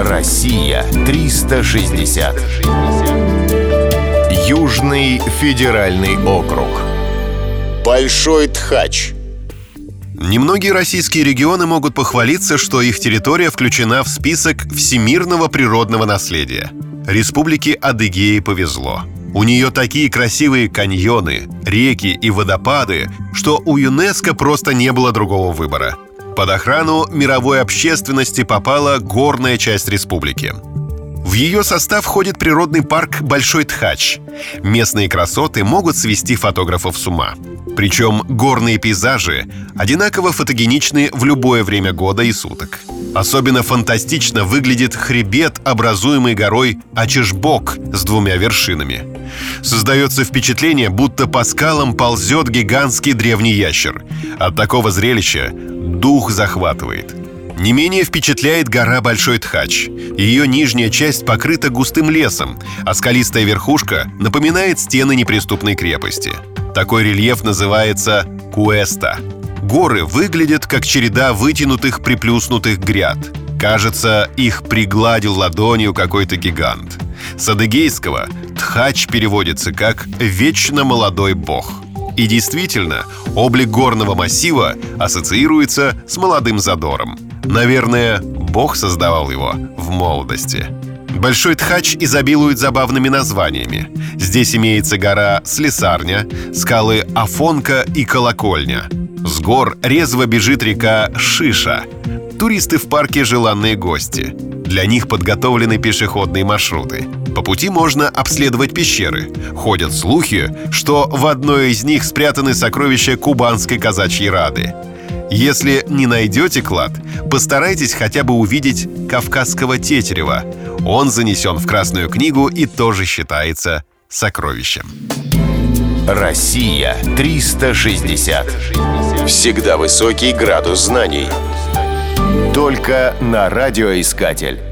Россия 360. Южный федеральный округ. Большой Тхач. Немногие российские регионы могут похвалиться, что их территория включена в список всемирного природного наследия. Республике Адыгеи повезло. У нее такие красивые каньоны, реки и водопады, что у ЮНЕСКО просто не было другого выбора. Под охрану мировой общественности попала горная часть республики. В ее состав входит природный парк Большой Тхач. Местные красоты могут свести фотографов с ума. Причем горные пейзажи одинаково фотогеничны в любое время года и суток. Особенно фантастично выглядит хребет, образуемый горой Ачешбок с двумя вершинами. Создается впечатление, будто по скалам ползет гигантский древний ящер. От такого зрелища дух захватывает. Не менее впечатляет гора Большой Тхач. Ее нижняя часть покрыта густым лесом, а скалистая верхушка напоминает стены неприступной крепости. Такой рельеф называется Куэста. Горы выглядят как череда вытянутых приплюснутых гряд. Кажется, их пригладил ладонью какой-то гигант. С адыгейского «тхач» переводится как «вечно молодой бог». И действительно, облик горного массива ассоциируется с молодым задором. Наверное, Бог создавал его в молодости. Большой Тхач изобилует забавными названиями. Здесь имеется гора Слесарня, скалы Афонка и Колокольня. С гор резво бежит река Шиша. Туристы в парке – желанные гости. Для них подготовлены пешеходные маршруты. По пути можно обследовать пещеры. Ходят слухи, что в одной из них спрятаны сокровища кубанской казачьей рады. Если не найдете клад, постарайтесь хотя бы увидеть кавказского тетерева. Он занесен в Красную книгу и тоже считается сокровищем. Россия 360. Всегда высокий градус знаний. Только на радиоискатель.